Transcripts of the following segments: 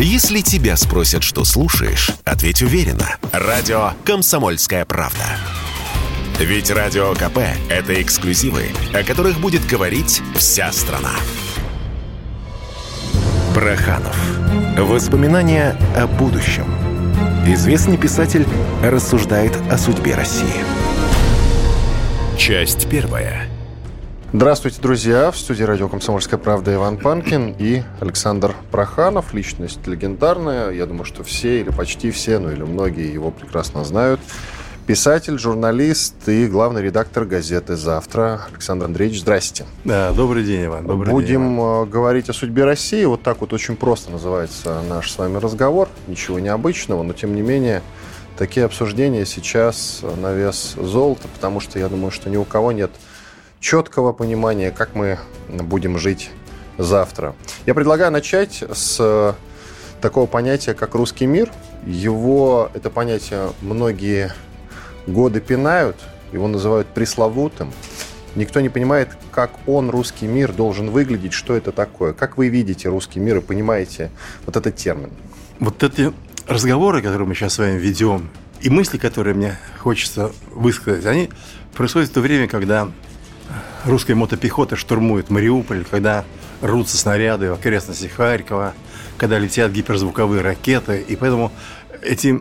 Если тебя спросят, что слушаешь, ответь уверенно. Радио «Комсомольская правда». Ведь Радио КП – это эксклюзивы, о которых будет говорить вся страна. Проханов. Воспоминания о будущем. Известный писатель рассуждает о судьбе России. Часть первая. Здравствуйте, друзья! В студии радио «Комсомольская правда» Иван Панкин и Александр Проханов. Личность легендарная. Я думаю, что все или почти все, ну или многие его прекрасно знают. Писатель, журналист и главный редактор газеты «Завтра». Александр Андреевич, здрасте. Да, добрый день, Иван. Добрый Будем день, Иван. Э, говорить о судьбе России. Вот так вот очень просто называется наш с вами разговор. Ничего необычного, но тем не менее такие обсуждения сейчас на вес золота, потому что я думаю, что ни у кого нет четкого понимания, как мы будем жить завтра. Я предлагаю начать с э, такого понятия, как русский мир. Его, это понятие, многие годы пинают, его называют пресловутым. Никто не понимает, как он, русский мир, должен выглядеть, что это такое. Как вы видите русский мир и понимаете вот этот термин? Вот эти разговоры, которые мы сейчас с вами ведем, и мысли, которые мне хочется высказать, они происходят в то время, когда русская мотопехота штурмует Мариуполь, когда рвутся снаряды в окрестностях Харькова, когда летят гиперзвуковые ракеты. И поэтому эти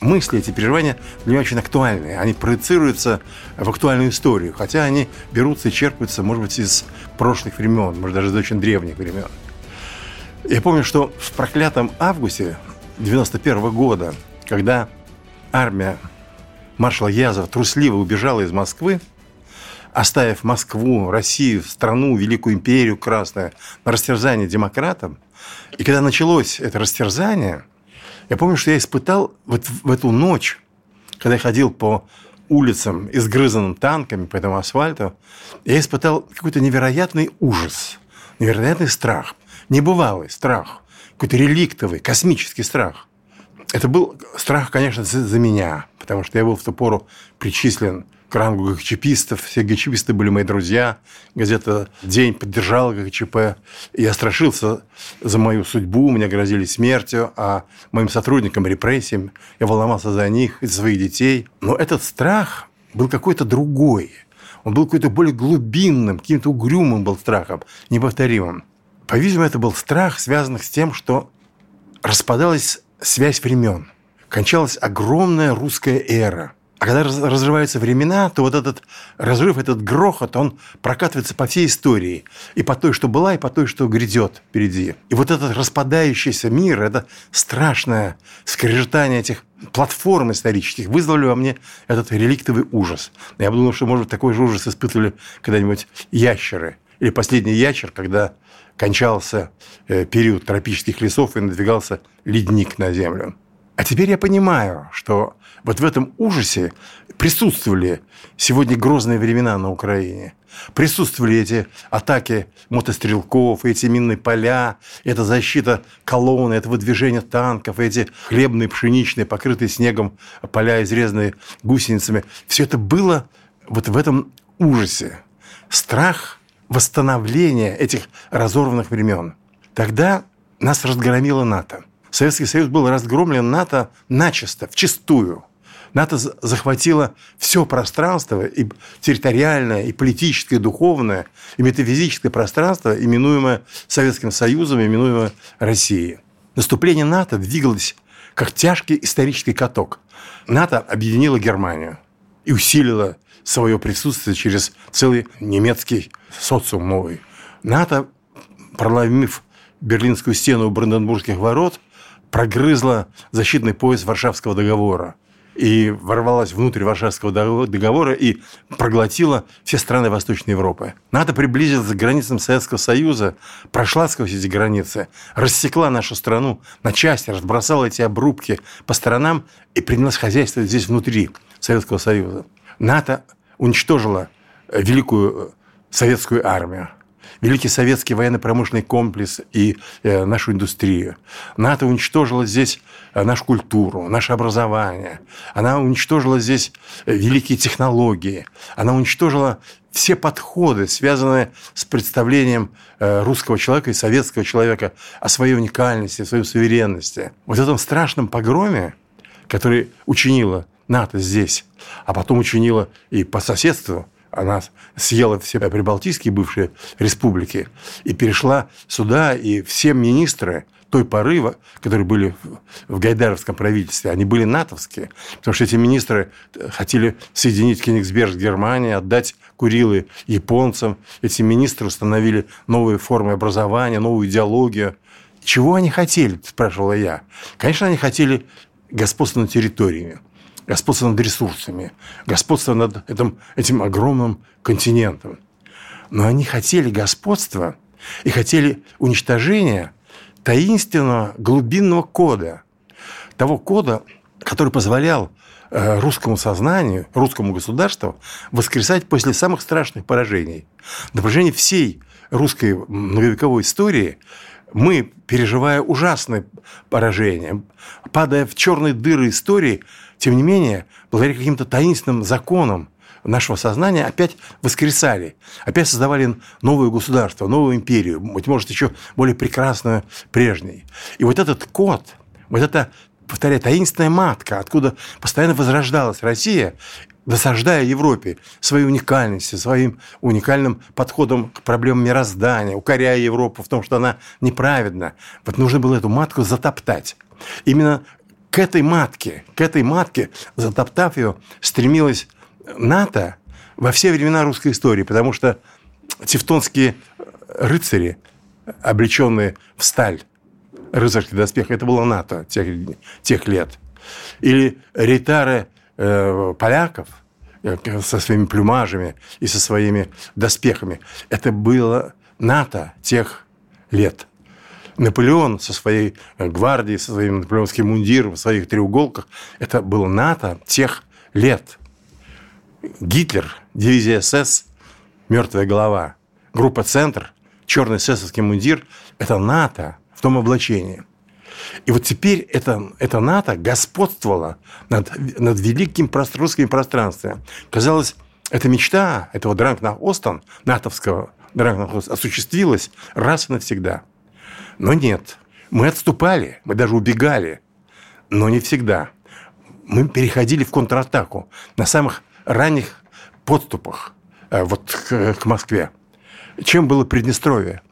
мысли, эти переживания для меня очень актуальны. Они проецируются в актуальную историю, хотя они берутся и черпаются, может быть, из прошлых времен, может, даже из очень древних времен. Я помню, что в проклятом августе 91 -го года, когда армия маршала Язова трусливо убежала из Москвы, оставив Москву, Россию, страну, Великую империю Красную на растерзание демократам. И когда началось это растерзание, я помню, что я испытал вот в эту ночь, когда я ходил по улицам, изгрызанным танками по этому асфальту, я испытал какой-то невероятный ужас, невероятный страх, небывалый страх, какой-то реликтовый, космический страх. Это был страх, конечно, за, за меня, потому что я был в ту пору причислен к рангу ГКЧПистов. Все ГКЧПисты были мои друзья. Газета «День» поддержала ГКЧП. Я страшился за мою судьбу, мне грозили смертью, а моим сотрудникам репрессиям. Я волновался за них, за своих детей. Но этот страх был какой-то другой. Он был какой-то более глубинным, каким-то угрюмым был страхом, неповторимым. По-видимому, это был страх, связанный с тем, что распадалась связь времен. Кончалась огромная русская эра – а когда разрываются времена, то вот этот разрыв, этот грохот, он прокатывается по всей истории. И по той, что была, и по той, что грядет впереди. И вот этот распадающийся мир, это страшное скрежетание этих платформ исторических вызвали во мне этот реликтовый ужас. Я думал, что, может такой же ужас испытывали когда-нибудь ящеры. Или последний ящер, когда кончался э, период тропических лесов и надвигался ледник на землю. А теперь я понимаю, что вот в этом ужасе присутствовали сегодня грозные времена на Украине. Присутствовали эти атаки мотострелков, эти минные поля, эта защита колонны, это выдвижение танков, эти хлебные, пшеничные, покрытые снегом поля, изрезанные гусеницами. Все это было вот в этом ужасе. Страх восстановления этих разорванных времен. Тогда нас разгромила НАТО. Советский Союз был разгромлен НАТО начисто, вчистую. НАТО захватило все пространство, и территориальное, и политическое, и духовное, и метафизическое пространство, именуемое Советским Союзом, именуемое Россией. Наступление НАТО двигалось как тяжкий исторический каток. НАТО объединило Германию и усилило свое присутствие через целый немецкий социум новый. НАТО, проломив Берлинскую стену у Бранденбургских ворот, прогрызла защитный пояс Варшавского договора и ворвалась внутрь Варшавского договора и проглотила все страны Восточной Европы. НАТО приблизилась к границам Советского Союза, прошла сквозь эти границы, рассекла нашу страну на части, разбросала эти обрубки по сторонам и принялась хозяйствовать здесь внутри Советского Союза. НАТО уничтожила великую советскую армию. Великий советский военно-промышленный комплекс и э, нашу индустрию. НАТО уничтожила здесь э, нашу культуру, наше образование. Она уничтожила здесь э, великие технологии. Она уничтожила все подходы, связанные с представлением э, русского человека и советского человека о своей уникальности, о своей суверенности. Вот в этом страшном погроме, который учинила НАТО здесь, а потом учинила и по соседству, она съела все прибалтийские бывшие республики и перешла сюда, и все министры той поры, которые были в Гайдаровском правительстве, они были натовские, потому что эти министры хотели соединить Кенигсберг с Германией, отдать Курилы японцам. Эти министры установили новые формы образования, новую идеологию. Чего они хотели, спрашивала я. Конечно, они хотели господства над территориями господство над ресурсами, господство над этим, этим огромным континентом. Но они хотели господства и хотели уничтожения таинственного глубинного кода, того кода, который позволял э, русскому сознанию, русскому государству воскресать после самых страшных поражений. На протяжении всей русской многовековой истории мы, переживая ужасные поражения, падая в черные дыры истории, тем не менее, благодаря каким-то таинственным законам нашего сознания опять воскресали, опять создавали новое государство, новую империю, быть может, еще более прекрасную прежней. И вот этот код, вот эта, повторяю, таинственная матка, откуда постоянно возрождалась Россия, досаждая Европе своей уникальностью, своим уникальным подходом к проблемам мироздания, укоряя Европу в том, что она неправедна. Вот нужно было эту матку затоптать. Именно к этой матке, к этой матке, затоптав ее, стремилась НАТО во все времена русской истории, потому что тевтонские рыцари, облеченные в сталь, рыцарский доспех, это было НАТО тех, тех лет. Или рейтары э, поляков э, со своими плюмажами и со своими доспехами. Это было НАТО тех лет. Наполеон со своей э, гвардией, со своим наполеонским мундиром, в своих треуголках, это было НАТО тех лет. Гитлер, дивизия СС, мертвая голова. Группа «Центр», черный эсэсовский мундир – это НАТО в том облачении. И вот теперь это, это НАТО господствовало над, над великим русским пространством. Казалось, эта мечта этого Дранкна Остон, натовского Дранкна Остон, осуществилась раз и навсегда – но нет, мы отступали, мы даже убегали, но не всегда. Мы переходили в контратаку на самых ранних подступах э, вот к, к Москве. Чем было Приднестровье?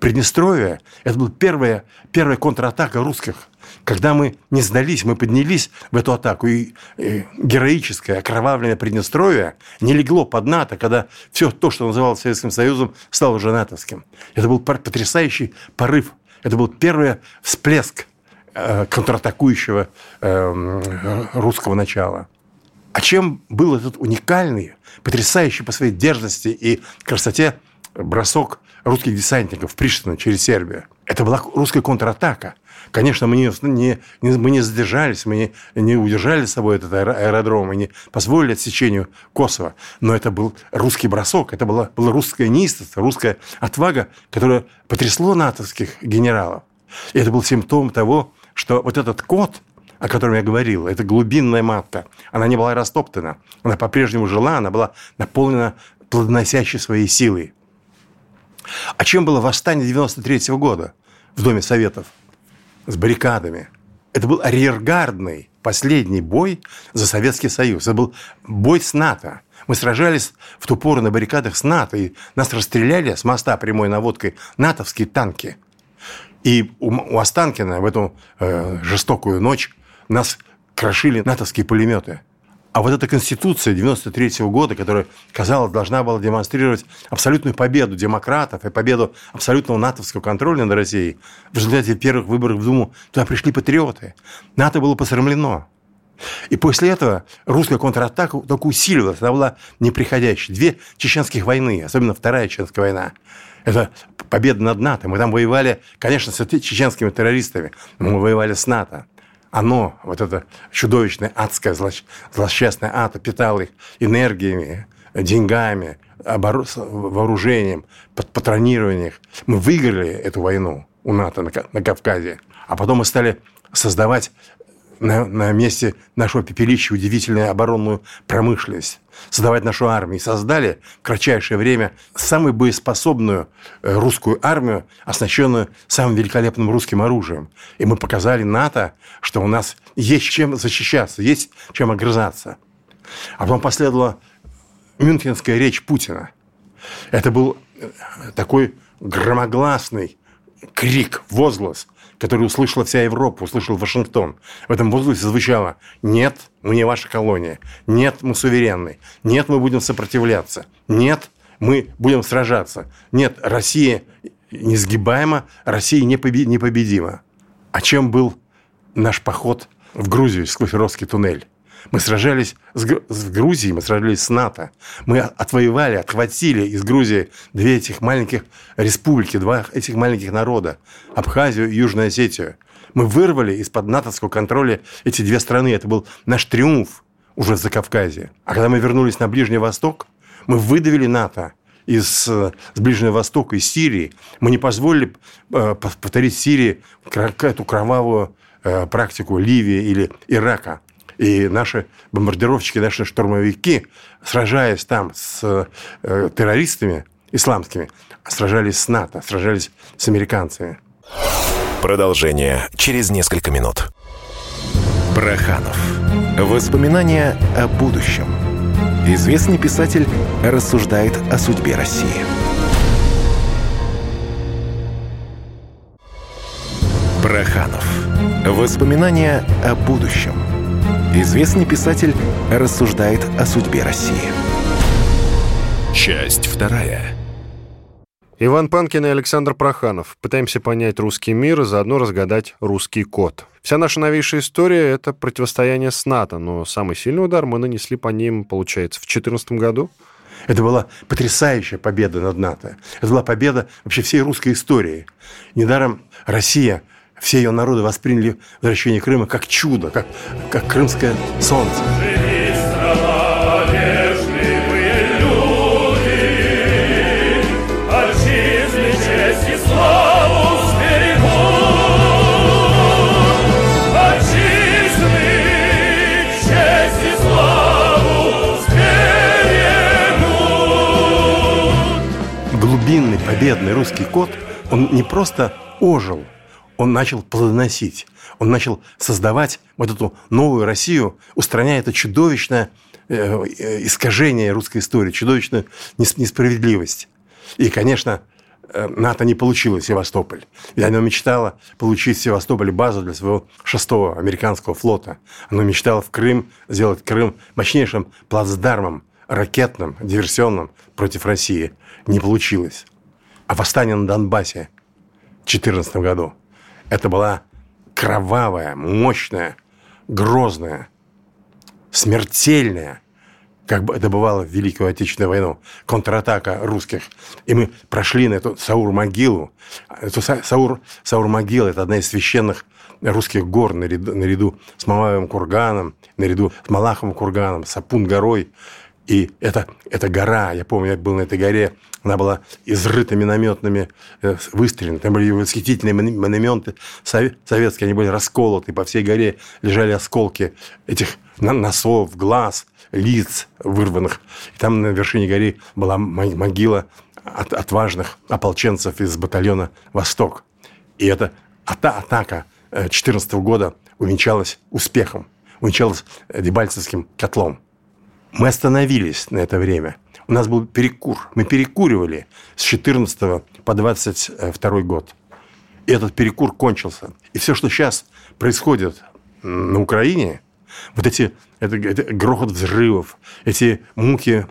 Приднестровье – это была первая, первая контратака русских. Когда мы не сдались, мы поднялись в эту атаку, и, и героическое, окровавленное Приднестровье не легло под НАТО, когда все то, что называлось Советским Союзом, стало уже натовским. Это был потрясающий порыв это был первый всплеск э, контратакующего э, русского начала. А чем был этот уникальный, потрясающий по своей дерзости и красоте бросок русских десантников в Приштину через Сербию? Это была русская контратака. Конечно, мы не, не, мы не задержались, мы не, не удержали с собой этот аэродром, мы не позволили отсечению Косово. Но это был русский бросок, это было, было русское неистовство, русская отвага, которая потрясло натовских генералов. И это был симптом того, что вот этот код, о котором я говорил, это глубинная матка, она не была растоптана, она по-прежнему жила, она была наполнена плодоносящей своей силой. А чем было восстание 93 -го года в Доме Советов? с баррикадами. Это был арьергардный последний бой за Советский Союз. Это был бой с НАТО. Мы сражались в ту пору на баррикадах с НАТО, и нас расстреляли с моста прямой наводкой натовские танки. И у Останкина в эту э, жестокую ночь нас крошили натовские пулеметы. А вот эта конституция 93 -го года, которая, казалось, должна была демонстрировать абсолютную победу демократов и победу абсолютного натовского контроля над Россией, в результате первых выборов в Думу туда пришли патриоты. НАТО было посрамлено. И после этого русская контратака только усиливалась, она была неприходящей. Две чеченских войны, особенно Вторая чеченская война, это победа над НАТО. Мы там воевали, конечно, с чеченскими террористами, но мы воевали с НАТО оно, вот это чудовищное, адское, злосчастное ад, питало их энергиями, деньгами, вооружением, под патронированием. Мы выиграли эту войну у НАТО на, на Кавказе. А потом мы стали создавать на, на месте нашего пепелища удивительную оборонную промышленность, создавать нашу армию. И создали в кратчайшее время самую боеспособную э, русскую армию, оснащенную самым великолепным русским оружием. И мы показали НАТО, что у нас есть чем защищаться, есть чем огрызаться. А потом последовала Мюнхенская речь Путина. Это был э, такой громогласный крик, возглас – который услышала вся Европа, услышал Вашингтон. В этом возгласе звучало «Нет, мы не ваша колония. Нет, мы суверенны. Нет, мы будем сопротивляться. Нет, мы будем сражаться. Нет, Россия несгибаема, Россия непобедима». А чем был наш поход в Грузию сквозь Росский туннель? Мы сражались с, Грузией, мы сражались с НАТО. Мы отвоевали, отхватили из Грузии две этих маленьких республики, два этих маленьких народа, Абхазию и Южную Осетию. Мы вырвали из-под натовского контроля эти две страны. Это был наш триумф уже за Кавказе. А когда мы вернулись на Ближний Восток, мы выдавили НАТО из с Ближнего Востока, из Сирии. Мы не позволили э, повторить Сирии эту кровавую э, практику Ливии или Ирака. И наши бомбардировщики, наши штурмовики, сражаясь там с э, террористами исламскими, сражались с НАТО, сражались с американцами. Продолжение через несколько минут. Браханов. Воспоминания о будущем. Известный писатель рассуждает о судьбе России. Браханов. Воспоминания о будущем. Известный писатель рассуждает о судьбе России. Часть вторая. Иван Панкин и Александр Проханов. Пытаемся понять русский мир и заодно разгадать русский код. Вся наша новейшая история — это противостояние с НАТО, но самый сильный удар мы нанесли по ним, получается, в 2014 году. Это была потрясающая победа над НАТО. Это была победа вообще всей русской истории. Недаром Россия все ее народы восприняли возвращение Крыма как чудо, как, как крымское солнце. глубинный победный русский код, он не просто ожил, он начал плодоносить, он начал создавать вот эту новую Россию, устраняя это чудовищное э, э, искажение русской истории, чудовищную несправедливость. И, конечно, э, НАТО не получило Севастополь. И оно мечтало получить в Севастополе базу для своего шестого американского флота. Оно мечтало в Крым сделать Крым мощнейшим плацдармом, ракетным, диверсионным против России. Не получилось. А восстание на Донбассе в 2014 году – это была кровавая, мощная, грозная, смертельная, как бы это бывало в Великую Отечественную войну, контратака русских. И мы прошли на эту Саур-могилу. Эту Саур, Саур-могила – это одна из священных русских гор наряду, наряду с Мамаевым курганом, наряду с Малаховым курганом, с Апун-горой. И это, это гора, я помню, я был на этой горе, она была изрыта минометными э, выстрелами. Там были восхитительные монументы советские, они были расколоты. По всей горе лежали осколки этих носов, глаз, лиц вырванных. И там на вершине горы была могила от отважных ополченцев из батальона «Восток». И эта атака 2014 э, года увенчалась успехом, увенчалась Дебальцевским котлом. Мы остановились на это время. У нас был перекур. Мы перекуривали с 14 по 22 год. И этот перекур кончился. И все, что сейчас происходит на Украине, вот эти это, это грохот взрывов, эти муки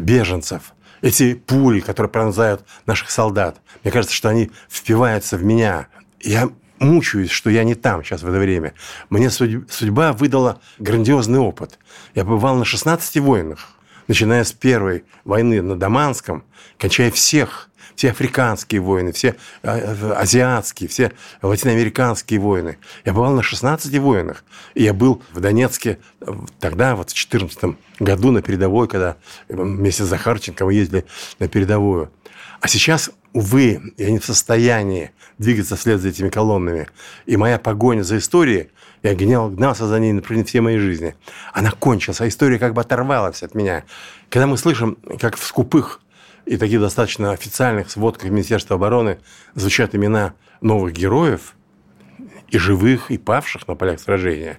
беженцев, эти пули, которые пронзают наших солдат, мне кажется, что они впиваются в меня. Я мучаюсь, что я не там сейчас в это время. Мне судьба выдала грандиозный опыт. Я побывал на 16 войнах, начиная с первой войны на Даманском, кончая всех все африканские войны, все а, азиатские, все латиноамериканские войны. Я бывал на 16 войнах. И я был в Донецке тогда, вот в 2014 году на передовой, когда вместе с Захарченко мы ездили на передовую. А сейчас, увы, я не в состоянии двигаться вслед за этими колоннами. И моя погоня за историей, я гнал, гнался за ней, например, всей моей жизни. Она кончилась, а история как бы оторвалась от меня. Когда мы слышим, как в скупых и таких достаточно официальных сводках Министерства обороны звучат имена новых героев, и живых, и павших на полях сражения,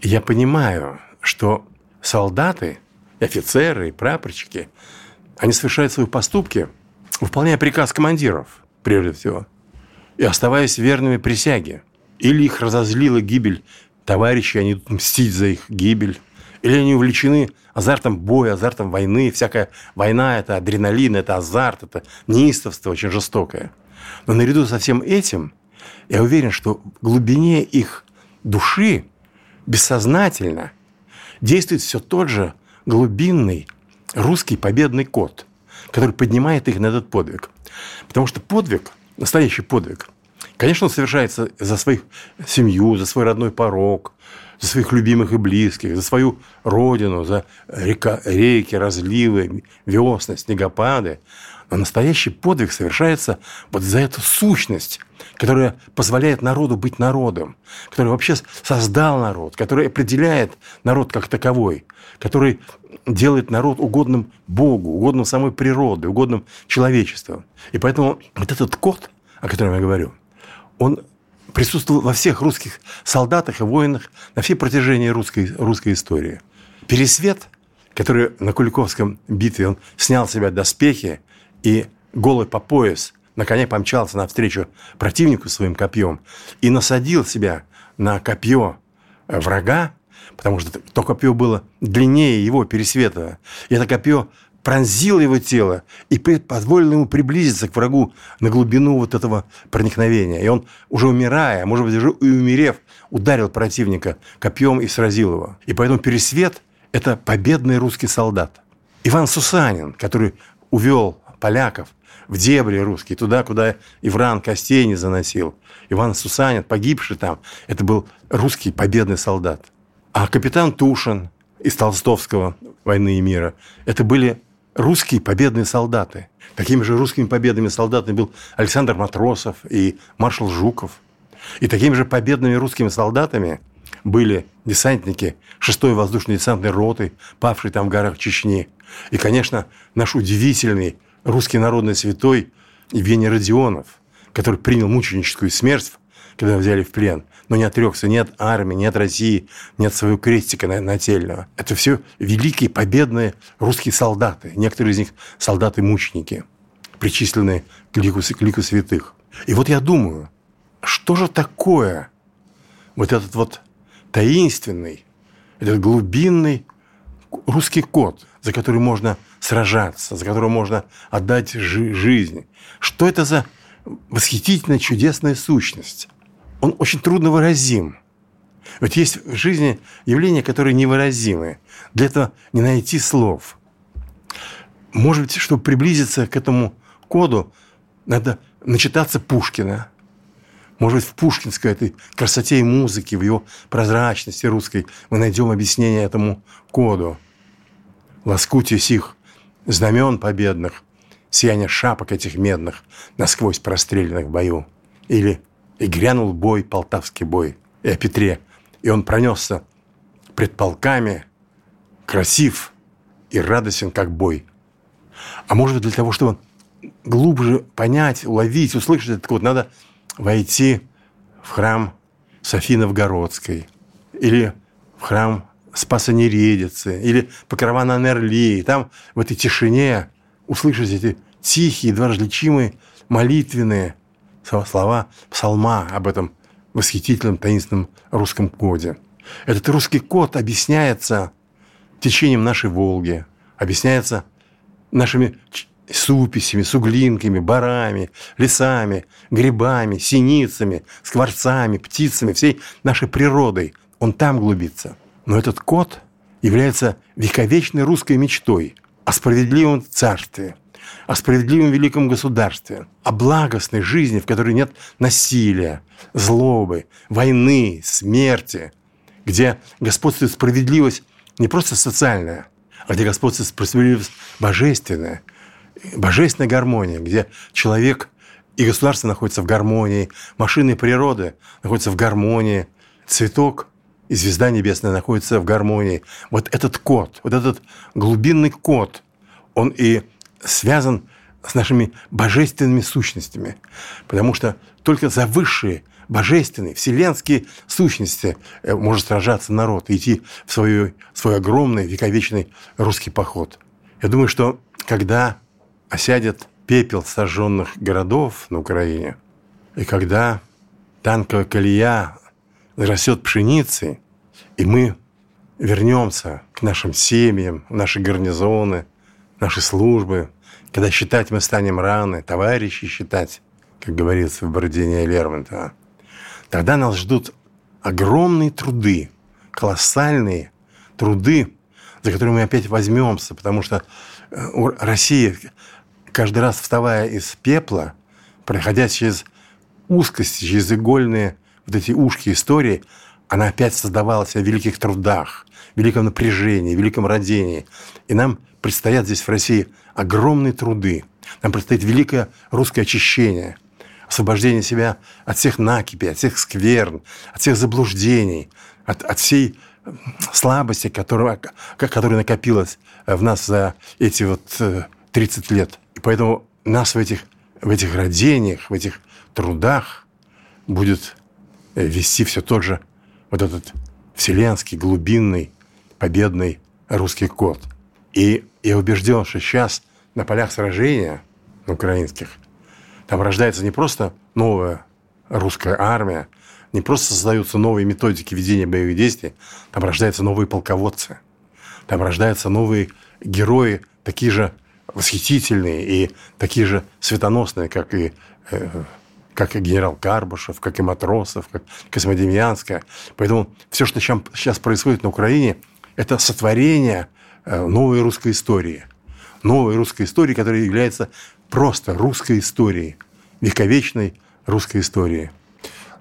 я понимаю, что солдаты, офицеры, и прапорщики, они совершают свои поступки, выполняя приказ командиров, прежде всего, и оставаясь верными присяге. Или их разозлила гибель товарищей, они идут мстить за их гибель, или они увлечены азартом боя, азартом войны. Всякая война – это адреналин, это азарт, это неистовство очень жестокое. Но наряду со всем этим, я уверен, что в глубине их души бессознательно действует все тот же глубинный русский победный код, который поднимает их на этот подвиг. Потому что подвиг, настоящий подвиг, конечно, он совершается за свою семью, за свой родной порог, за своих любимых и близких, за свою родину, за река, реки, разливы, весны, снегопады. Но настоящий подвиг совершается вот за эту сущность, которая позволяет народу быть народом, который вообще создал народ, который определяет народ как таковой, который делает народ угодным Богу, угодным самой природе, угодным человечеству. И поэтому вот этот код, о котором я говорю, он присутствовал во всех русских солдатах и воинах на всей протяжении русской, русской истории. Пересвет, который на Куликовском битве, он снял с себя доспехи и голый по пояс на коне помчался навстречу противнику своим копьем и насадил себя на копье врага, потому что то копье было длиннее его пересвета. И это копье пронзило его тело и позволило ему приблизиться к врагу на глубину вот этого проникновения. И он, уже умирая, может быть, уже и умерев, ударил противника копьем и сразил его. И поэтому Пересвет – это победный русский солдат. Иван Сусанин, который увел поляков в дебри русские, туда, куда Ивран костей не заносил. Иван Сусанин, погибший там, это был русский победный солдат. А капитан Тушин из Толстовского «Войны и мира» это были русские победные солдаты. Такими же русскими победными солдатами был Александр Матросов и маршал Жуков. И такими же победными русскими солдатами были десантники 6-й воздушной десантной роты, павшей там в горах Чечни. И, конечно, наш удивительный русский народный святой Евгений Родионов, который принял мученическую смерть, когда взяли в плен, но не отрекся ни от армии, ни от России, ни от своего крестика нательного. Это все великие, победные русские солдаты. Некоторые из них солдаты-мученики, причисленные к лику, к лику святых. И вот я думаю, что же такое вот этот вот таинственный, этот глубинный русский код, за который можно сражаться, за который можно отдать жи- жизнь. Что это за восхитительная, чудесная сущность? Он очень трудно выразим. Вот есть в жизни явления, которые невыразимы. Для этого не найти слов. Может быть, чтобы приблизиться к этому коду, надо начитаться Пушкина. Может быть, в пушкинской этой красоте и музыке, в его прозрачности русской мы найдем объяснение этому коду. Лоскутие сих знамен победных, сияние шапок этих медных, насквозь простреленных в бою. Или «И грянул бой, полтавский бой, и о Петре, и он пронесся пред полками, красив и радостен, как бой». А может быть, для того, чтобы глубже понять, уловить, услышать этот код, надо войти в храм Софии Новгородской или в храм Спаса Нередицы или Покрова на Нерли. И там в этой тишине услышать эти тихие, едва различимые молитвенные слова псалма об этом восхитительном таинственном русском коде. Этот русский код объясняется течением нашей Волги, объясняется нашими суписями, суглинками, барами, лесами, грибами, синицами, скворцами, птицами, всей нашей природой. Он там глубится. Но этот код является вековечной русской мечтой о справедливом царстве, о справедливом великом государстве, о благостной жизни, в которой нет насилия, злобы, войны, смерти, где господствует справедливость не просто социальная, а где господствует справедливость божественная, божественная гармония, где человек и государство находятся в гармонии, машины природы находятся в гармонии, цветок и звезда небесная находятся в гармонии. Вот этот код, вот этот глубинный код, он и связан с нашими божественными сущностями. Потому что только за высшие божественные, вселенские сущности э, может сражаться народ и идти в свой, свой огромный вековечный русский поход. Я думаю, что когда осядет пепел сожженных городов на Украине, и когда танковая колея растет пшеницей, и мы вернемся к нашим семьям, наши гарнизоны, наши службы, когда считать мы станем раны, товарищи считать, как говорится в Бородине Лермонтова, тогда нас ждут огромные труды, колоссальные труды, за которые мы опять возьмемся, потому что э, Россия, каждый раз вставая из пепла, проходя через узкости, через игольные вот эти ушки истории, она опять создавалась о великих трудах, великом напряжении, великом родении. И нам предстоят здесь в России огромные труды. Нам предстоит великое русское очищение, освобождение себя от всех накипи, от всех скверн, от всех заблуждений, от, от всей слабости, которая, которая накопилась в нас за эти вот 30 э, лет. И поэтому нас в этих, в этих родениях, в этих трудах будет э, вести все тот же вот этот вселенский, глубинный, победный русский код. И я убежден, что сейчас на полях сражения украинских там рождается не просто новая русская армия, не просто создаются новые методики ведения боевых действий, там рождаются новые полководцы, там рождаются новые герои, такие же восхитительные и такие же светоносные, как и э, как и генерал Карбышев, как и Матросов, как Космодемьянская. Поэтому все, что сейчас происходит на Украине, это сотворение э, новой русской истории. Новой русской истории, которая является просто русской историей, вековечной русской историей.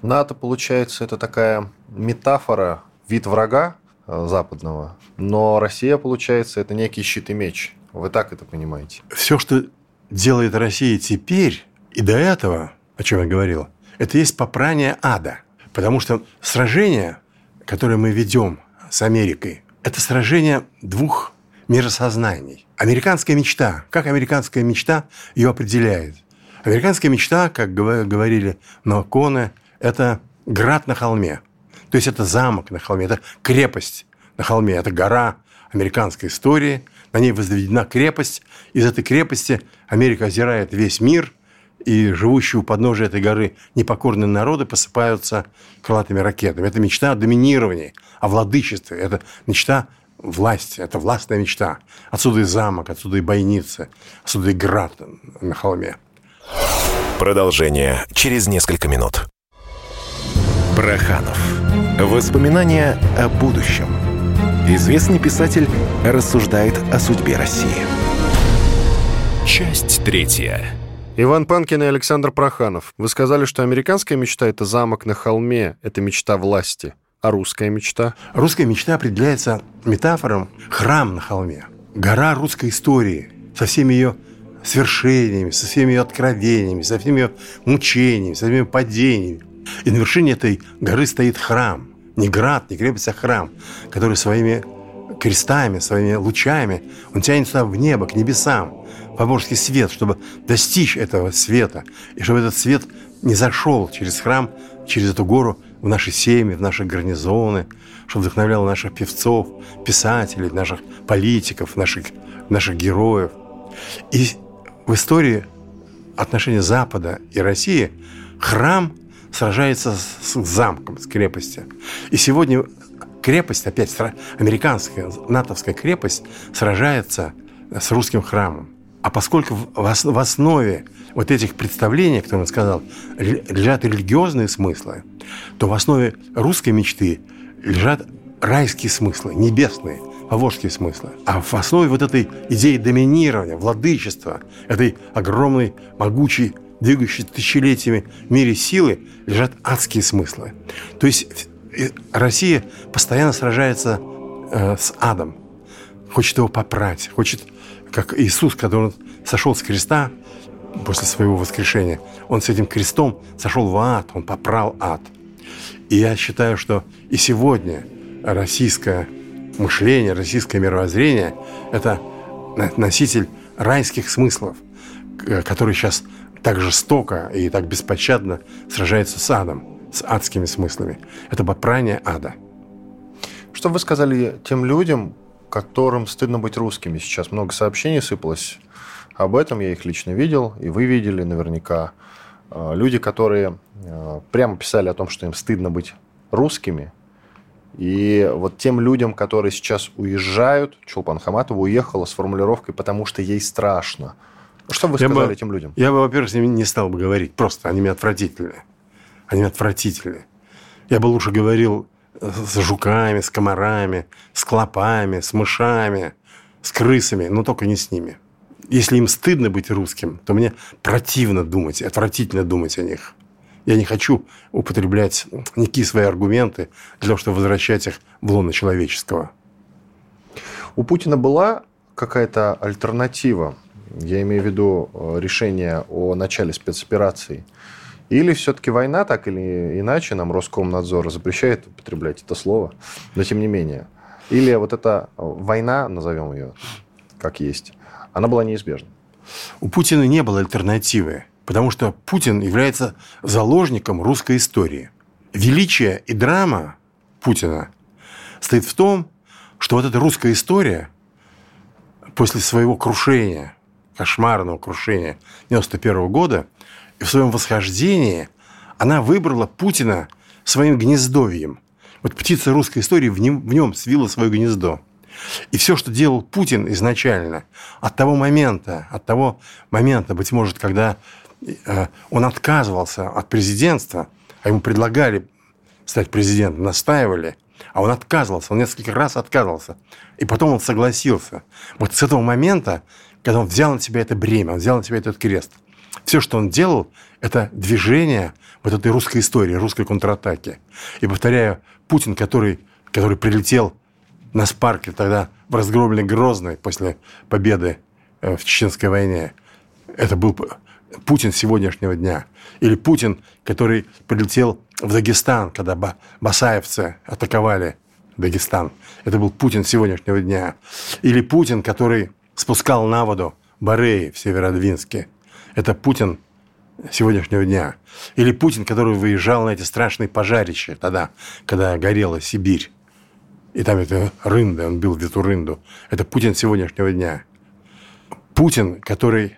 НАТО, получается, это такая метафора, вид врага э, западного, но Россия, получается, это некий щит и меч. Вы так это понимаете? Все, что делает Россия теперь и до этого – о чем я говорил, это есть попрание ада. Потому что сражение, которое мы ведем с Америкой, это сражение двух миросознаний. Американская мечта. Как американская мечта ее определяет? Американская мечта, как говорили Наоконы, это град на холме. То есть это замок на холме, это крепость на холме, это гора американской истории. На ней возведена крепость. Из этой крепости Америка озирает весь мир – и живущие у подножия этой горы непокорные народы посыпаются крылатыми ракетами. Это мечта о доминировании, о владычестве. Это мечта власти, это властная мечта. Отсюда и замок, отсюда и бойницы, отсюда и град на холме. Продолжение через несколько минут. Проханов. Воспоминания о будущем. Известный писатель рассуждает о судьбе России. Часть третья. Иван Панкин и Александр Проханов. Вы сказали, что американская мечта – это замок на холме, это мечта власти. А русская мечта? Русская мечта определяется метафором «храм на холме». Гора русской истории со всеми ее свершениями, со всеми ее откровениями, со всеми ее мучениями, со всеми падениями. И на вершине этой горы стоит храм. Не град, не крепость, а храм, который своими крестами, своими лучами, он тянется в небо, к небесам поморский свет, чтобы достичь этого света, и чтобы этот свет не зашел через храм, через эту гору в наши семьи, в наши гарнизоны, чтобы вдохновлял наших певцов, писателей, наших политиков, наших, наших героев. И в истории отношения Запада и России храм сражается с замком, с крепостью. И сегодня крепость, опять американская, натовская крепость, сражается с русским храмом. А поскольку в основе вот этих представлений, которые он сказал, лежат религиозные смыслы, то в основе русской мечты лежат райские смыслы, небесные, повожские смыслы. А в основе вот этой идеи доминирования, владычества, этой огромной, могучей, двигающей тысячелетиями в мире силы лежат адские смыслы. То есть Россия постоянно сражается э, с адом, хочет его попрать, хочет, как Иисус, когда он сошел с креста после своего воскрешения, он с этим крестом сошел в ад, он попрал ад. И я считаю, что и сегодня российское мышление, российское мировоззрение – это носитель райских смыслов, который сейчас так жестоко и так беспощадно сражается с адом, с адскими смыслами. Это попрание ада. Что вы сказали тем людям, которым стыдно быть русскими? Сейчас много сообщений сыпалось об этом, я их лично видел, и вы видели наверняка. А, люди, которые а, прямо писали о том, что им стыдно быть русскими, и вот тем людям, которые сейчас уезжают, Чулпан Хаматова уехала с формулировкой «потому что ей страшно». Что бы вы сказали бы, этим людям? Я бы, во-первых, с ними не стал бы говорить. Просто они мне отвратительны. Они отвратительны. Я бы лучше говорил с жуками, с комарами, с клопами, с мышами, с крысами, но только не с ними. Если им стыдно быть русским, то мне противно думать, отвратительно думать о них. Я не хочу употреблять никакие свои аргументы для того, чтобы возвращать их в лоно человеческого. У Путина была какая-то альтернатива? Я имею в виду э, решение о начале спецоперации. Или все-таки война, так или иначе, нам Роскомнадзор запрещает употреблять это слово, но тем не менее. Или вот эта война, назовем ее как есть, она была неизбежна. У Путина не было альтернативы. Потому что Путин является заложником русской истории. Величие и драма Путина стоит в том, что вот эта русская история после своего крушения, кошмарного крушения 91 года, и в своем восхождении она выбрала Путина своим гнездовьем. Вот птица русской истории в нем, в нем свила свое гнездо. И все, что делал Путин изначально, от того момента, от того момента, быть может, когда Э, он отказывался от президентства, а ему предлагали стать президентом, настаивали, а он отказывался, он несколько раз отказывался. И потом он согласился. Вот с этого момента, когда он взял на себя это бремя, он взял на себя этот крест, все, что он делал, это движение вот этой русской истории, русской контратаки. И повторяю, Путин, который, который прилетел на Спарке тогда в разгромленный Грозный после победы э, в Чеченской войне, это был Путин сегодняшнего дня. Или Путин, который прилетел в Дагестан, когда басаевцы атаковали Дагестан. Это был Путин сегодняшнего дня. Или Путин, который спускал на воду Бореи в Северодвинске. Это Путин сегодняшнего дня. Или Путин, который выезжал на эти страшные пожарища тогда, когда горела Сибирь. И там это рында, он бил эту рынду. Это Путин сегодняшнего дня. Путин, который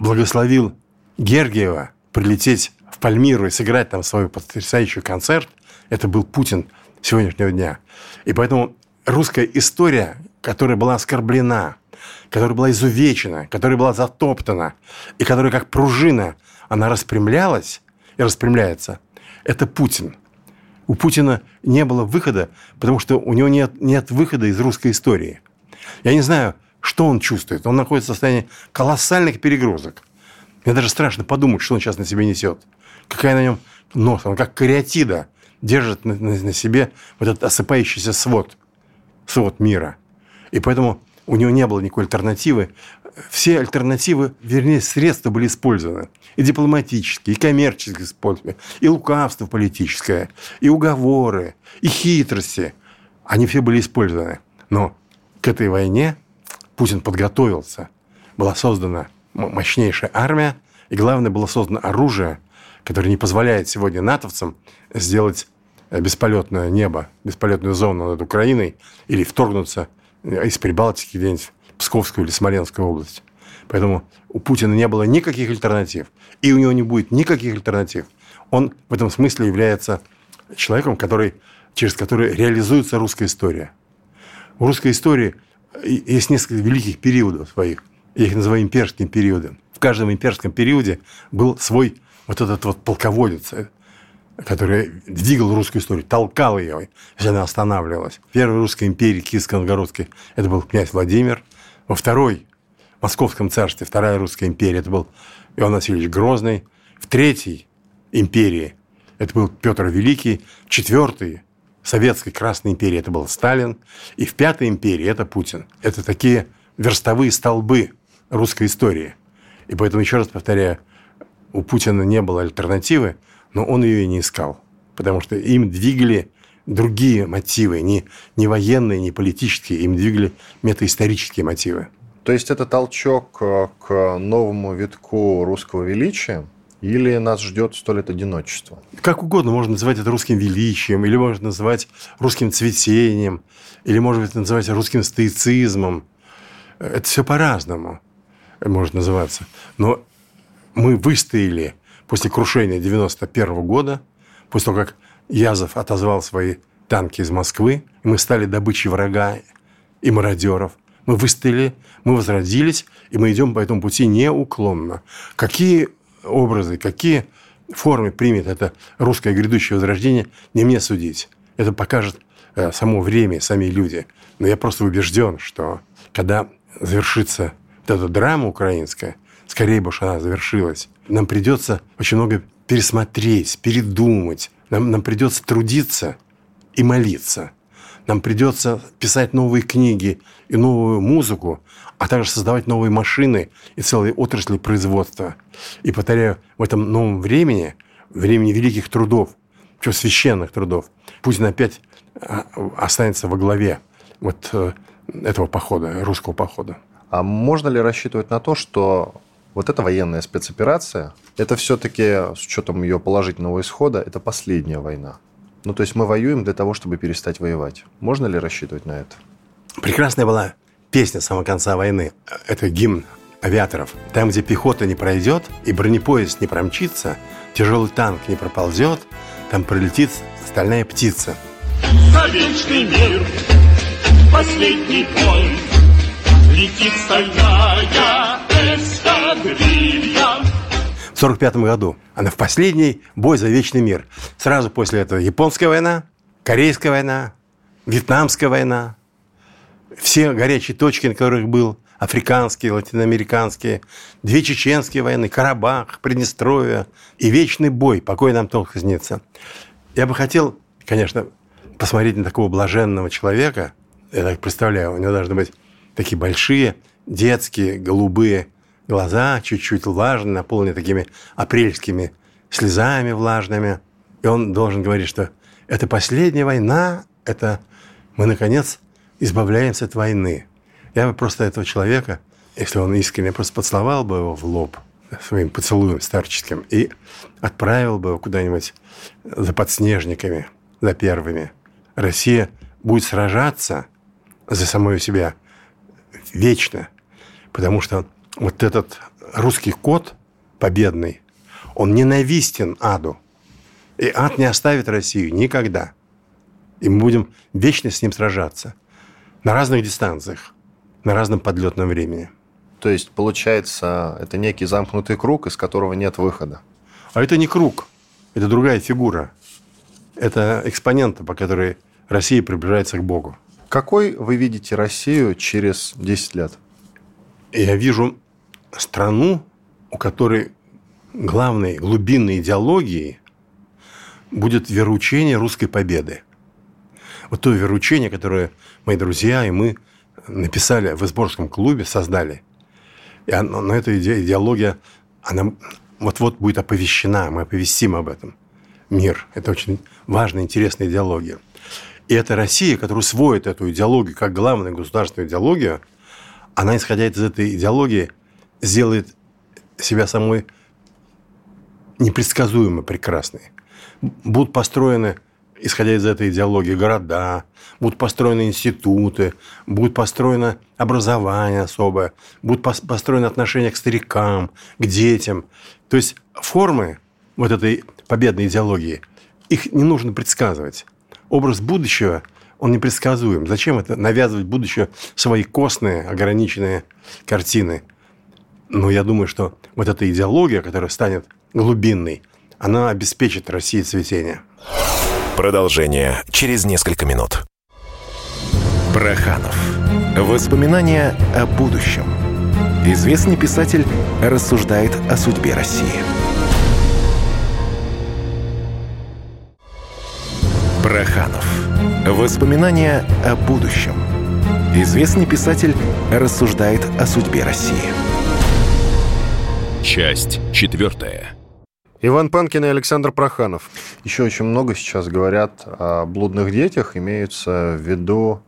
благословил Гергиева прилететь в Пальмиру и сыграть там свой потрясающий концерт, это был Путин сегодняшнего дня. И поэтому русская история, которая была оскорблена, которая была изувечена, которая была затоптана, и которая как пружина, она распрямлялась и распрямляется, это Путин. У Путина не было выхода, потому что у него нет, нет выхода из русской истории. Я не знаю, что он чувствует. Он находится в состоянии колоссальных перегрузок. Мне даже страшно подумать, что он сейчас на себе несет. Какая на нем нос. Он как кариатида держит на, на, на себе вот этот осыпающийся свод, свод мира. И поэтому у него не было никакой альтернативы. Все альтернативы, вернее, средства были использованы. И дипломатические, и коммерческие использованы, и лукавство политическое, и уговоры, и хитрости. Они все были использованы. Но к этой войне Путин подготовился. Была создана мощнейшая армия, и главное, было создано оружие, которое не позволяет сегодня натовцам сделать э, бесполетное небо, бесполетную зону над Украиной или вторгнуться из Прибалтики где-нибудь в Псковскую или Смоленскую область. Поэтому у Путина не было никаких альтернатив, и у него не будет никаких альтернатив. Он в этом смысле является человеком, который, через который реализуется русская история. У русской истории э, есть несколько великих периодов своих я их называю имперским периодом. В каждом имперском периоде был свой вот этот вот полководец. Который двигал русскую историю, толкал ее, если она останавливалась. В первой русской империи, Киевско-Новгородской, это был князь Владимир. Во второй, Московском царстве, вторая русская империя, это был Иоанн Васильевич Грозный. В третьей империи это был Петр Великий. В четвертой, Советской Красной империи, это был Сталин. И в пятой империи это Путин. Это такие верстовые столбы русской истории. И поэтому, еще раз повторяю, у Путина не было альтернативы, но он ее и не искал. Потому что им двигали другие мотивы, не, не военные, не политические, им двигали метаисторические мотивы. То есть это толчок э, к новому витку русского величия, или нас ждет сто лет одиночества? Как угодно можно называть это русским величием, или можно называть русским цветением, или, может быть, называть русским стоицизмом. Это все по-разному может называться. Но мы выстояли после крушения 91 года, после того, как Язов отозвал свои танки из Москвы, мы стали добычей врага и мародеров. Мы выстояли, мы возродились, и мы идем по этому пути неуклонно. Какие образы, какие формы примет это русское грядущее возрождение, не мне судить. Это покажет э, само время, сами люди. Но я просто убежден, что когда завершится вот эта драма украинская, скорее бы уж она завершилась, нам придется очень много пересмотреть, передумать. Нам, нам придется трудиться и молиться. Нам придется писать новые книги и новую музыку, а также создавать новые машины и целые отрасли производства. И, повторяю, в этом новом времени, времени великих трудов, что священных трудов, Путин опять а, останется во главе вот э, этого похода, русского похода. А можно ли рассчитывать на то, что вот эта военная спецоперация, это все-таки, с учетом ее положительного исхода, это последняя война? Ну, то есть мы воюем для того, чтобы перестать воевать. Можно ли рассчитывать на это? Прекрасная была песня с самого конца войны. Это гимн авиаторов. Там, где пехота не пройдет и бронепоезд не промчится, тяжелый танк не проползет, там пролетит стальная птица. За вечный мир, последний бой, летит стальная эскадрилья. В 1945 году она в последний бой за вечный мир. Сразу после этого Японская война, Корейская война, Вьетнамская война, все горячие точки, на которых был африканские, латиноамериканские, две чеченские войны, Карабах, Приднестровье и вечный бой, покой нам только снится. Я бы хотел, конечно, посмотреть на такого блаженного человека, я так представляю, у него должны быть такие большие, детские, голубые глаза, чуть-чуть влажные, наполненные такими апрельскими слезами влажными. И он должен говорить, что это последняя война, это мы, наконец, избавляемся от войны. Я бы просто этого человека, если он искренне, просто поцеловал бы его в лоб своим поцелуем старческим и отправил бы его куда-нибудь за подснежниками, за первыми. Россия будет сражаться за самую себя вечно, потому что вот этот русский код победный, он ненавистен аду. И ад не оставит Россию никогда. И мы будем вечно с ним сражаться на разных дистанциях, на разном подлетном времени. То есть, получается, это некий замкнутый круг, из которого нет выхода. А это не круг, это другая фигура. Это экспонента, по которой Россия приближается к Богу. Какой вы видите Россию через 10 лет? Я вижу страну, у которой главной глубинной идеологией будет вероучение русской победы. Вот то вероучение, которое мои друзья и мы написали в Изборском клубе, создали. И оно, но эта идеология, она вот-вот будет оповещена, мы оповестим об этом мир. Это очень важная, интересная идеология. И эта Россия, которая усвоит эту идеологию как главную государственную идеологию, она, исходя из этой идеологии, сделает себя самой непредсказуемо прекрасной. Будут построены исходя из этой идеологии, города, будут построены институты, будет построено образование особое, будут построены отношения к старикам, к детям. То есть формы вот этой победной идеологии, их не нужно предсказывать. Образ будущего, он непредсказуем. Зачем это навязывать будущее свои костные, ограниченные картины? Но я думаю, что вот эта идеология, которая станет глубинной, она обеспечит России цветение. Продолжение через несколько минут. Проханов. Воспоминания о будущем. Известный писатель рассуждает о судьбе России. Проханов. Воспоминания о будущем. Известный писатель рассуждает о судьбе России. Часть четвертая. Иван Панкин и Александр Проханов. Еще очень много сейчас говорят о блудных детях. Имеются в виду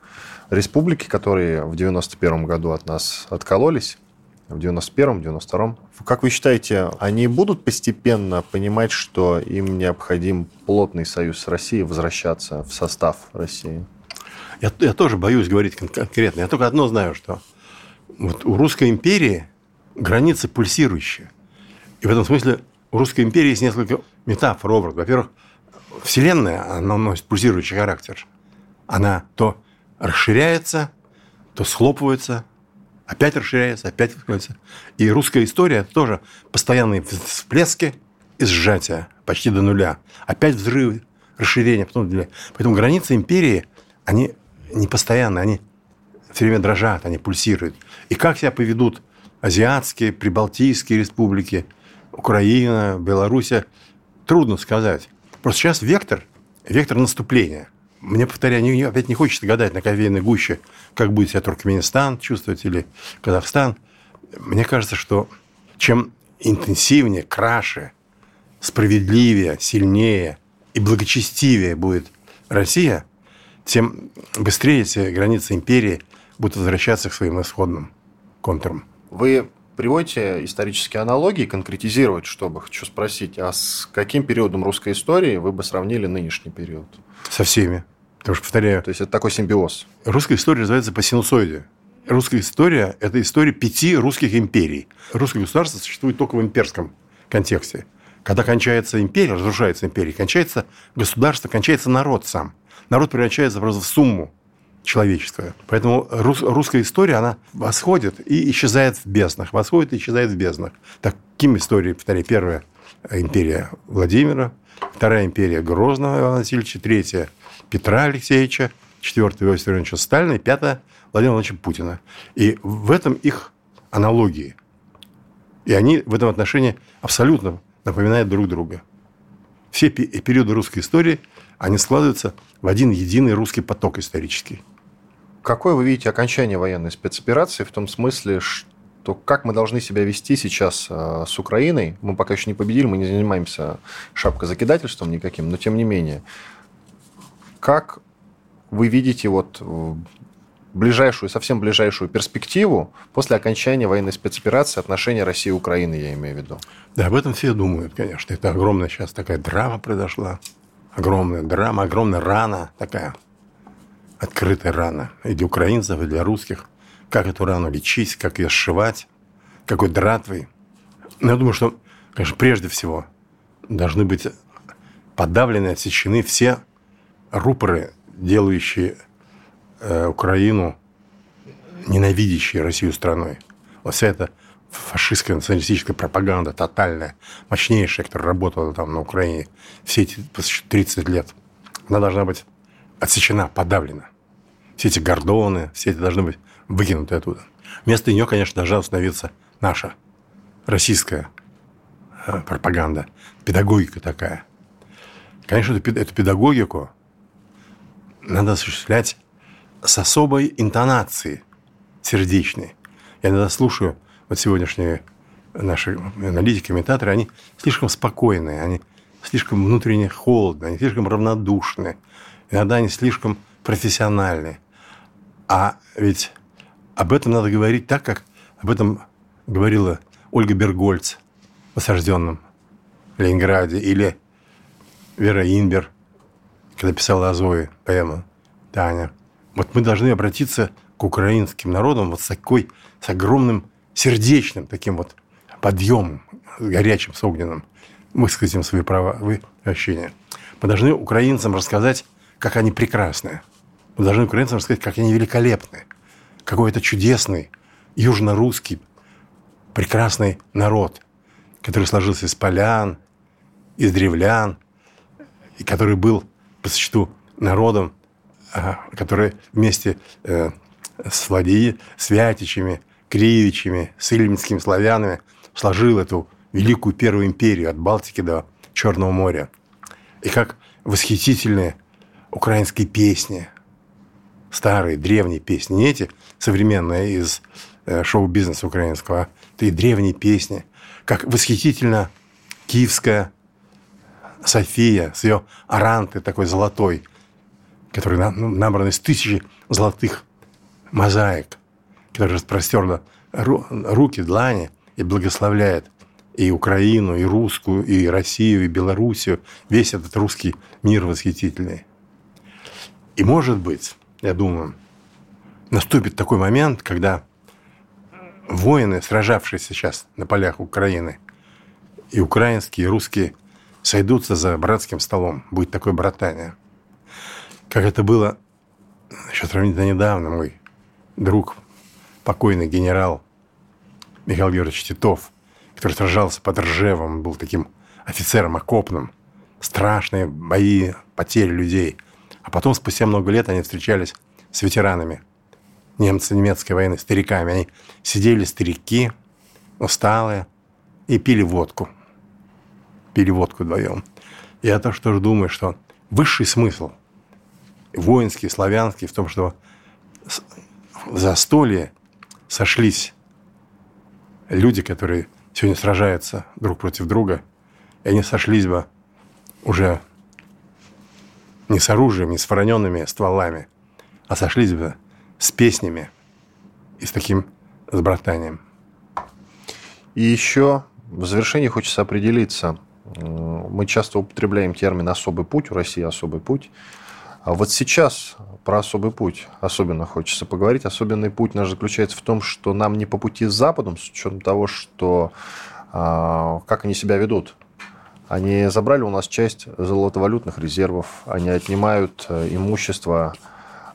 республики, которые в 91 году от нас откололись. В 91-м, 92-м. Как вы считаете, они будут постепенно понимать, что им необходим плотный союз с Россией, возвращаться в состав России? Я, я тоже боюсь говорить конкретно. Я только одно знаю, что вот у Русской империи границы пульсирующие. И в этом смысле у Русской империи есть несколько метафор, образов. Во-первых, Вселенная, она носит пульсирующий характер. Она то расширяется, то схлопывается, опять расширяется, опять схлопывается. И русская история – тоже постоянные всплески и сжатия почти до нуля. Опять взрывы, расширение, потом. Поэтому границы империи, они не постоянно, они все время дрожат, они пульсируют. И как себя поведут азиатские, прибалтийские республики, Украина, Белоруссия, трудно сказать. Просто сейчас вектор, вектор наступления. Мне, повторяю, не, опять не хочется гадать на кофейной гуще, как будет себя Туркменистан чувствовать или Казахстан. Мне кажется, что чем интенсивнее, краше, справедливее, сильнее и благочестивее будет Россия, тем быстрее эти границы империи будут возвращаться к своим исходным контурам. Вы приводите исторические аналогии, конкретизировать, чтобы хочу спросить, а с каким периодом русской истории вы бы сравнили нынешний период? Со всеми. Потому что, повторяю... То есть, это такой симбиоз. Русская история называется по синусоиде. Русская история – это история пяти русских империй. Русское государство существует только в имперском контексте. Когда кончается империя, разрушается империя, кончается государство, кончается народ сам. Народ превращается просто в сумму человеческого. Поэтому рус, русская история, она восходит и исчезает в безднах. Восходит и исчезает в безднах. Таким истории, повторяю, первая империя Владимира, вторая империя Грозного Ивана Васильевича, третья Петра Алексеевича, четвертая Иосифа Ивановича Сталина и пятая Владимира Владимировича Путина. И в этом их аналогии. И они в этом отношении абсолютно напоминают друг друга. Все периоды русской истории, они складываются в один единый русский поток исторический. Какое вы видите окончание военной спецоперации в том смысле, что как мы должны себя вести сейчас э, с Украиной? Мы пока еще не победили, мы не занимаемся шапкозакидательством никаким, но тем не менее. Как вы видите вот ближайшую, совсем ближайшую перспективу после окончания военной спецоперации отношения России и Украины, я имею в виду? Да, об этом все думают, конечно. Это огромная сейчас такая драма произошла. Огромная драма, огромная рана такая открытая рана и для украинцев, и для русских. Как эту рану лечить, как ее сшивать, какой дратвой. Но я думаю, что, конечно, прежде всего должны быть подавлены, отсечены все рупоры, делающие э, Украину ненавидящей Россию страной. Вот вся эта фашистская националистическая пропаганда тотальная, мощнейшая, которая работала там на Украине все эти 30 лет, она должна быть отсечена, подавлена. Все эти гордоны, все эти должны быть выкинуты оттуда. Вместо нее, конечно, должна установиться наша российская э, пропаганда, педагогика такая. Конечно, эту, педагогику надо осуществлять с особой интонацией сердечной. Я иногда слушаю вот сегодняшние наши аналитики, комментаторы, они слишком спокойные, они слишком внутренне холодные, они слишком равнодушны. Иногда они слишком профессиональные. А ведь об этом надо говорить так, как об этом говорила Ольга Бергольц в осажденном Ленинграде или Вера Инбер, когда писала о Зое поэму Таня. Вот мы должны обратиться к украинским народам вот с такой, с огромным сердечным таким вот подъемом, горячим, с огненным, высказать им свои права, вы ощущения. Мы должны украинцам рассказать, как они прекрасны. Мы должны украинцам рассказать, как они великолепны. Какой это чудесный, южно-русский, прекрасный народ, который сложился из полян, из древлян, и который был по существу народом, который вместе э, с Влади, с Вятичами, Кривичами, с ильминскими славянами сложил эту великую первую империю от Балтики до Черного моря. И как восхитительные украинские песни, старые, древние песни, не эти современные из э, шоу-бизнеса украинского, а и древние песни, как восхитительно киевская София с ее аранты такой золотой, который ну, набран из тысячи золотых мозаик, которая распростерла руки, длани и благословляет и Украину, и русскую, и Россию, и Белоруссию, весь этот русский мир восхитительный. И, может быть, я думаю, наступит такой момент, когда воины, сражавшиеся сейчас на полях Украины, и украинские, и русские, сойдутся за братским столом. Будет такое братание. Как это было еще сравнительно недавно, мой друг, покойный генерал Михаил Георгиевич Титов, который сражался под Ржевом, был таким офицером окопным. Страшные бои, потери людей. А потом, спустя много лет, они встречались с ветеранами немцы немецкой войны, стариками. Они сидели, старики, усталые, и пили водку. Пили водку вдвоем. Я то, что же думаю, что высший смысл воинский, славянский в том, что в застолье сошлись люди, которые сегодня сражаются друг против друга, и они сошлись бы уже не с оружием, не с вороненными стволами, а сошлись бы с песнями и с таким с братанием. И еще в завершении хочется определиться. Мы часто употребляем термин «особый путь», у России «особый путь». А вот сейчас про особый путь особенно хочется поговорить. Особенный путь наш заключается в том, что нам не по пути с Западом, с учетом того, что а, как они себя ведут. Они забрали у нас часть золотовалютных резервов, они отнимают э, имущество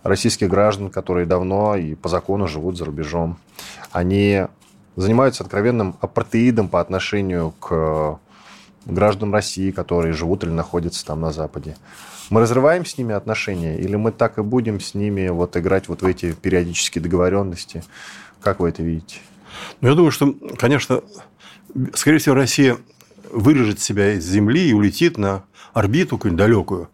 российских граждан, которые давно и по закону живут за рубежом. Они занимаются откровенным апартеидом по отношению к гражданам России, которые живут или находятся там на Западе. Мы разрываем с ними отношения или мы так и будем с ними вот играть вот в эти периодические договоренности? Как вы это видите? Ну, я думаю, что, конечно, скорее всего, Россия вырежет себя из Земли и улетит на орбиту какую-нибудь далекую.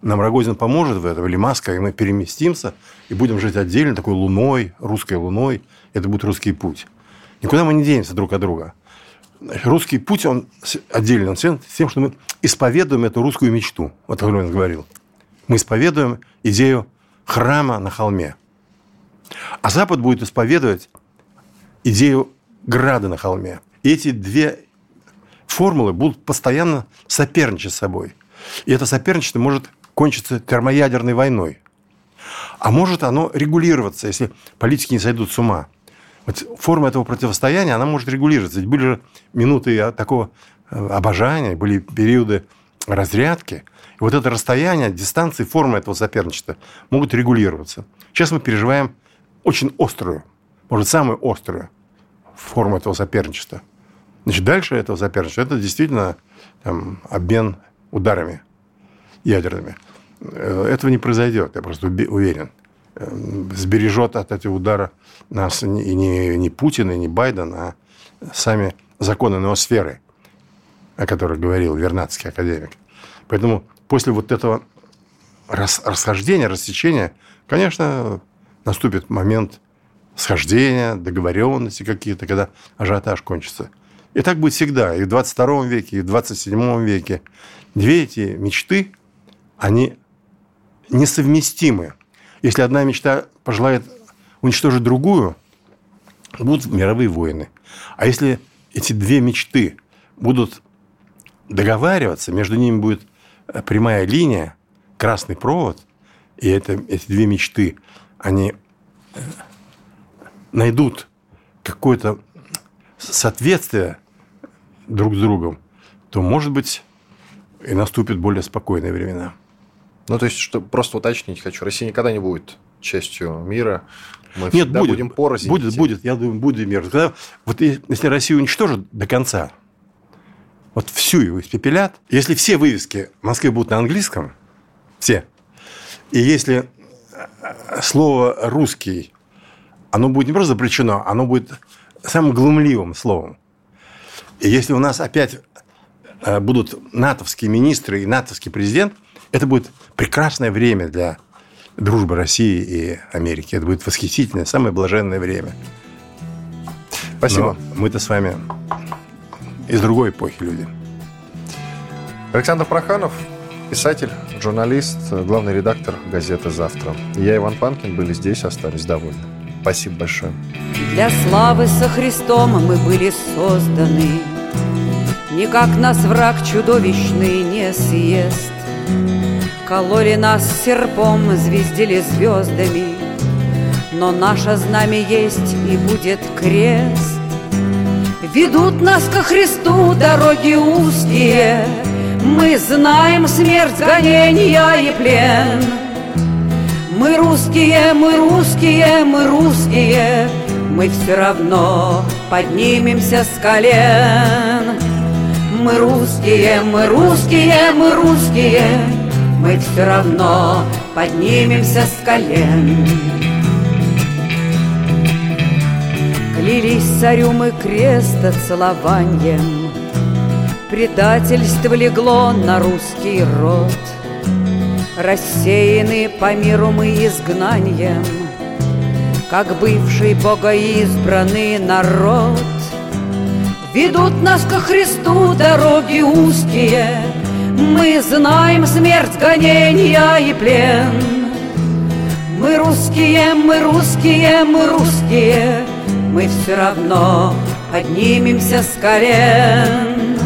Нам Рогозин поможет в этом, или Маска, и мы переместимся, и будем жить отдельно, такой луной, русской луной. Это будет русский путь. Никуда мы не денемся друг от друга. Русский путь, он отдельно, он тем, что мы исповедуем эту русскую мечту. Вот как он говорил. Мы исповедуем идею храма на холме. А Запад будет исповедовать идею града на холме. И эти две формулы будут постоянно соперничать с собой. И это соперничество может кончиться термоядерной войной. А может оно регулироваться, если политики не сойдут с ума. Форма этого противостояния, она может регулироваться. Ведь были же минуты такого э, обожания, были периоды разрядки. И вот это расстояние, дистанции, форма этого соперничества могут регулироваться. Сейчас мы переживаем очень острую, может, самую острую форму этого соперничества. Значит, дальше этого соперничества это действительно там, обмен ударами ядерными. Э, этого не произойдет, я просто уверен. Э, сбережет от этого удара нас не, не, не Путин и не Байден, а сами законы ноосферы, о которых говорил Вернадский академик. Поэтому после вот этого рас, расхождения, рассечения, конечно, наступит момент схождения, договоренности какие-то, когда ажиотаж кончится. И так будет всегда, и в 22 веке, и в 27 веке. Две эти мечты, они несовместимы. Если одна мечта пожелает уничтожить другую, будут мировые войны. А если эти две мечты будут договариваться, между ними будет э, прямая линия, красный провод, и это, эти две мечты, они э, найдут какое-то соответствие друг с другом, то, может быть, и наступят более спокойные времена. Ну, то есть, что просто уточнить хочу, Россия никогда не будет частью мира. Мы Нет, будет, будем порознь. Будет, будет, я думаю, будет мир. Когда, вот если Россию уничтожат до конца, вот всю его испепелят. Если все вывески в Москве будут на английском, все, и если э, слово «русский», оно будет не просто запрещено, оно будет самым глумливым словом. И если у нас опять э, будут натовские министры и натовский президент, это будет прекрасное время для дружбы России и Америки. Это будет восхитительное, самое блаженное время. Спасибо. Но мы-то с вами из другой эпохи люди. Александр Проханов, писатель, журналист, главный редактор газеты «Завтра». Я, Иван Панкин, были здесь, остались довольны. Спасибо большое. Для славы со Христом мы были созданы, Никак нас враг чудовищный не съест. Кололи нас серпом, звездили звездами, Но наше знамя есть и будет крест. Ведут нас ко Христу дороги узкие, Мы знаем смерть, гонения и плен. Мы русские, мы русские, мы русские, Мы все равно поднимемся с колен. Мы русские, мы русские, мы русские, Мы все равно поднимемся с колен. Клялись царю мы креста целованием, Предательство легло на русский род. Рассеяны по миру мы изгнанием, Как бывший богоизбранный народ — Ведут нас ко Христу дороги узкие, Мы знаем смерть, гонения и плен. Мы русские, мы русские, мы русские, Мы все равно поднимемся с колен.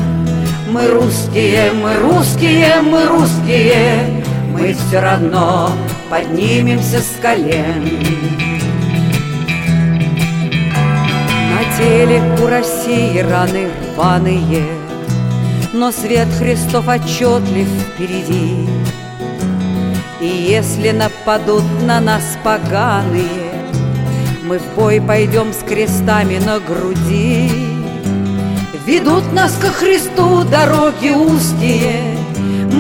Мы русские, мы русские, мы русские, Мы все равно поднимемся с колен. Теле у России раны рваные, Но свет Христов отчетлив впереди. И если нападут на нас поганые, Мы в бой пойдем с крестами на груди. Ведут нас ко Христу дороги узкие,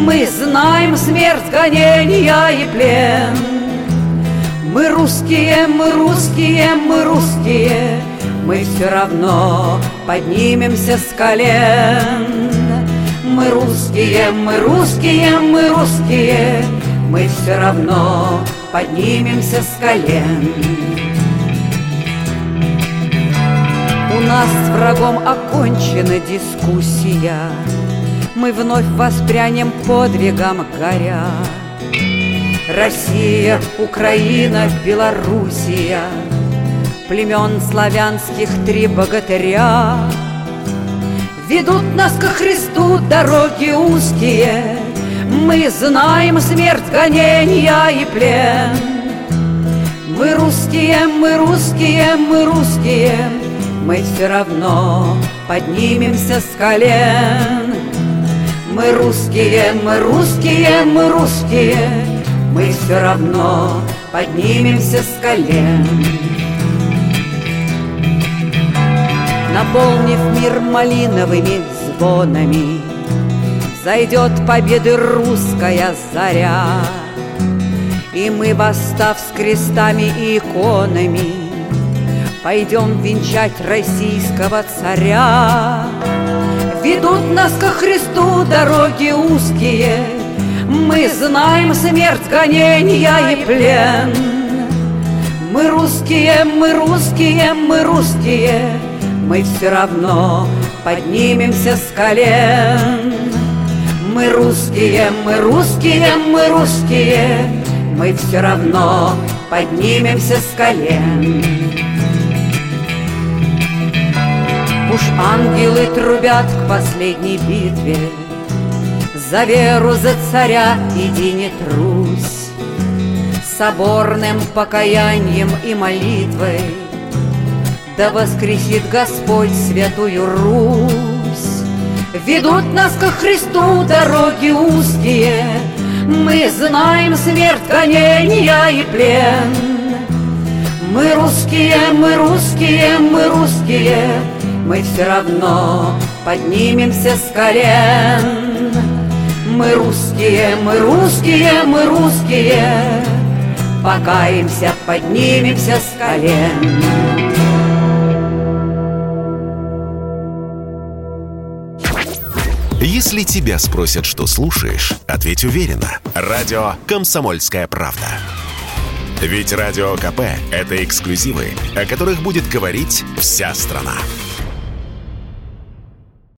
Мы знаем смерть, гонения и плен. Мы русские, мы русские, мы русские, мы все равно поднимемся с колен. Мы русские, мы русские, мы русские, мы все равно поднимемся с колен. У нас с врагом окончена дискуссия, Мы вновь воспрянем подвигом горя. Россия, Украина, Белоруссия — племен славянских три богатыря. Ведут нас ко Христу дороги узкие, Мы знаем смерть, гонения и плен. Мы русские, мы русские, мы русские, Мы все равно поднимемся с колен. Мы русские, мы русские, мы русские, Мы все равно поднимемся с колен. Наполнив мир малиновыми звонами, Зайдет победы русская заря, И мы, восстав с крестами и иконами, Пойдем венчать российского царя. Ведут нас ко Христу дороги узкие, Мы знаем смерть, гонения и плен. Мы русские, мы русские, мы русские, мы все равно поднимемся с колен. Мы русские, мы русские, мы русские, мы все равно поднимемся с колен. Уж ангелы трубят к последней битве, За веру, за царя иди не трусь, Соборным покаянием и молитвой да воскресит Господь святую Русь. Ведут нас ко Христу дороги узкие, Мы знаем смерть, гонения и плен. Мы русские, мы русские, мы русские, Мы все равно поднимемся с колен. Мы русские, мы русские, мы русские, покаемся, поднимемся с колен. Если тебя спросят, что слушаешь, ответь уверенно. Радио «Комсомольская правда». Ведь Радио КП – это эксклюзивы, о которых будет говорить вся страна.